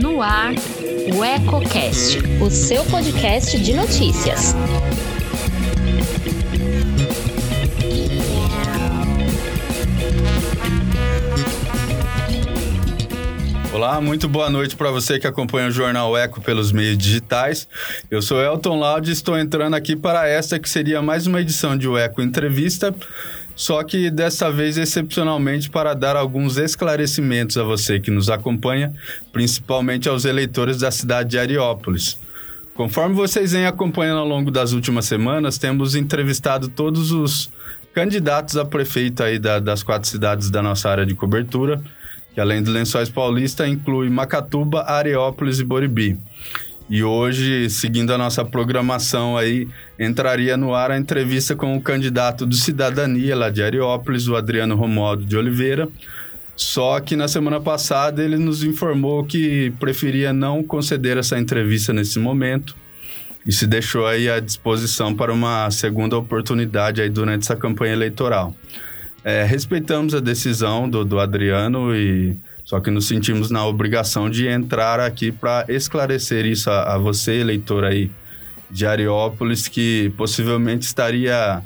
No ar, o EcoCast, o seu podcast de notícias. Olá, muito boa noite para você que acompanha o Jornal Eco pelos meios digitais. Eu sou Elton Laude e estou entrando aqui para esta que seria mais uma edição de o Eco Entrevista, só que dessa vez excepcionalmente para dar alguns esclarecimentos a você que nos acompanha, principalmente aos eleitores da cidade de Ariópolis. Conforme vocês vêm acompanhando ao longo das últimas semanas, temos entrevistado todos os candidatos a prefeito aí da, das quatro cidades da nossa área de cobertura que além de Lençóis Paulista inclui Macatuba, Areópolis e Boribi. E hoje, seguindo a nossa programação aí, entraria no ar a entrevista com o candidato do Cidadania lá de Areópolis, o Adriano Romualdo de Oliveira. Só que na semana passada ele nos informou que preferia não conceder essa entrevista nesse momento e se deixou aí à disposição para uma segunda oportunidade aí durante essa campanha eleitoral. É, respeitamos a decisão do, do Adriano e só que nos sentimos na obrigação de entrar aqui para esclarecer isso a, a, você, eleitor aí de Ariópolis, que possivelmente estaria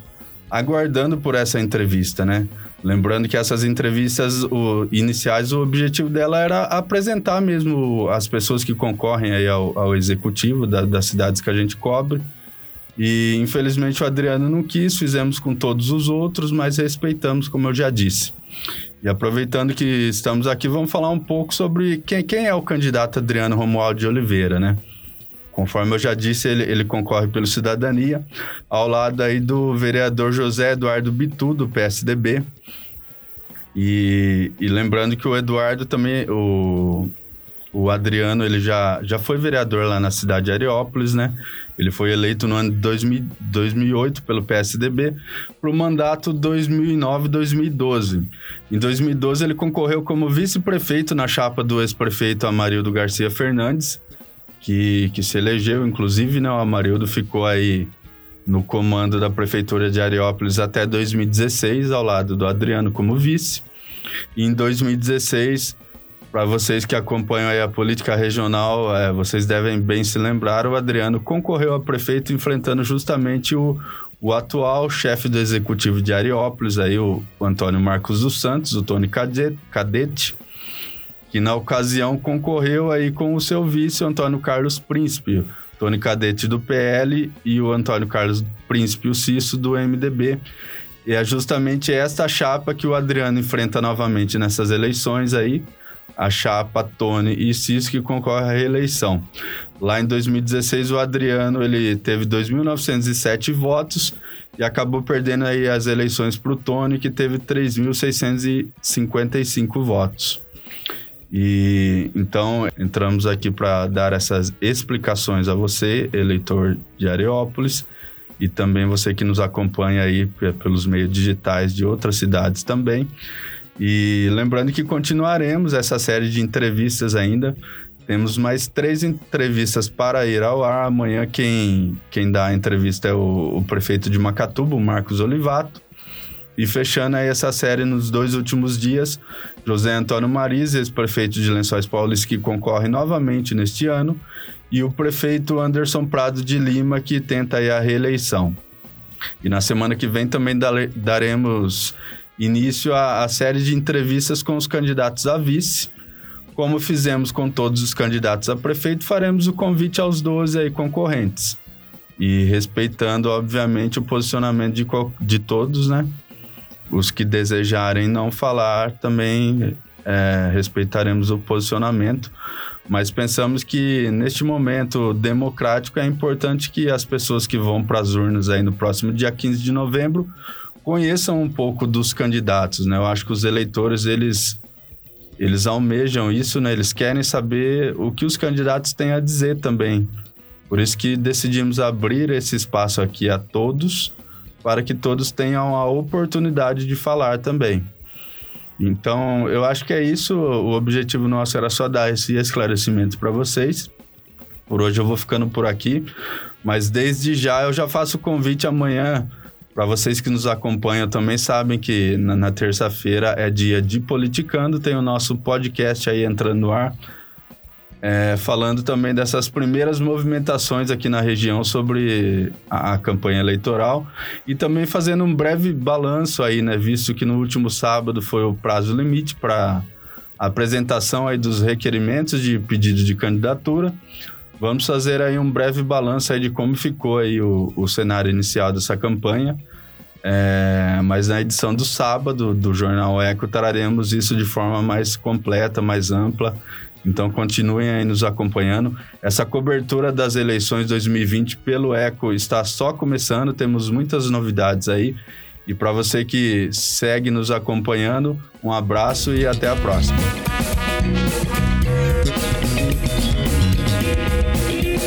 aguardando por essa entrevista, né? Lembrando que essas entrevistas o, iniciais, o objetivo dela era apresentar mesmo as pessoas que concorrem aí ao, ao executivo da, das cidades que a gente cobre e infelizmente o Adriano não quis, fizemos com todos os outros, mas respeitamos, como eu já disse. E aproveitando que estamos aqui, vamos falar um pouco sobre quem, quem é o candidato Adriano Romualdo de Oliveira, né? Conforme eu já disse, ele, ele concorre pelo Cidadania, ao lado aí do vereador José Eduardo Bitu, do PSDB. E, e lembrando que o Eduardo também, o, o Adriano, ele já, já foi vereador lá na cidade de Areópolis, né? Ele foi eleito no ano de 2000, 2008 pelo PSDB para o mandato 2009-2012. Em 2012, ele concorreu como vice-prefeito na chapa do ex-prefeito Amarildo Garcia Fernandes, que, que se elegeu, inclusive, né? O Amarildo ficou aí no comando da prefeitura de Areópolis até 2016, ao lado do Adriano como vice. E em 2016 para vocês que acompanham a política regional, é, vocês devem bem se lembrar, o Adriano concorreu a prefeito enfrentando justamente o, o atual chefe do executivo de Ariópolis, aí, o, o Antônio Marcos dos Santos, o Tony Cadete, que na ocasião concorreu aí com o seu vice, o Antônio Carlos Príncipe, Tony Cadete do PL e o Antônio Carlos Príncipe, o Cício, do MDB. E é justamente esta chapa que o Adriano enfrenta novamente nessas eleições aí, a chapa Tony e Cis que concorre à reeleição. Lá em 2016, o Adriano ele teve 2.907 votos e acabou perdendo aí as eleições para o Tony, que teve 3.655 votos. E então entramos aqui para dar essas explicações a você, eleitor de Areópolis, e também você que nos acompanha aí pelos meios digitais de outras cidades também. E lembrando que continuaremos essa série de entrevistas ainda. Temos mais três entrevistas para ir ao ar. Amanhã quem, quem dá a entrevista é o, o prefeito de Macatuba, Marcos Olivato. E fechando aí essa série nos dois últimos dias, José Antônio Mariz, ex-prefeito de Lençóis Paulistas, que concorre novamente neste ano, e o prefeito Anderson Prado de Lima, que tenta aí a reeleição. E na semana que vem também daremos início à, série de entrevistas com os candidatos a vice. Como fizemos com todos os candidatos a prefeito, faremos o convite aos 12 aí concorrentes. E respeitando, obviamente, o posicionamento de, de todos, né? Os que desejarem não falar também é, respeitaremos o posicionamento, mas pensamos que neste momento democrático é importante que as pessoas que vão para as urnas aí no próximo dia 15 de novembro conheçam um pouco dos candidatos, né? Eu acho que os eleitores, eles, eles almejam isso, né? Eles querem saber o que os candidatos têm a dizer também. Por isso que decidimos abrir esse espaço aqui a todos, para que todos tenham a oportunidade de falar também. Então, eu acho que é isso. O objetivo nosso era só dar esse esclarecimento para vocês. Por hoje eu vou ficando por aqui, mas desde já eu já faço o convite amanhã Para vocês que nos acompanham também sabem que na, na terça-feira é dia de Politicando, tem o nosso podcast aí entrando no ar. É, falando também dessas primeiras movimentações aqui na região sobre a, a, campanha eleitoral e também fazendo um breve balanço aí, né? Visto que no último sábado foi o prazo limite para apresentação aí dos requerimentos de pedido de candidatura. Vamos fazer aí um breve balanço de como ficou aí o, o cenário inicial dessa campanha. É, mas na edição do sábado do Jornal Eco traremos isso de forma mais completa, mais ampla então continuem aí nos acompanhando. Essa cobertura das eleições 2020 pelo Eco está só começando, temos muitas novidades aí. E para você que segue nos acompanhando, um abraço e até a próxima.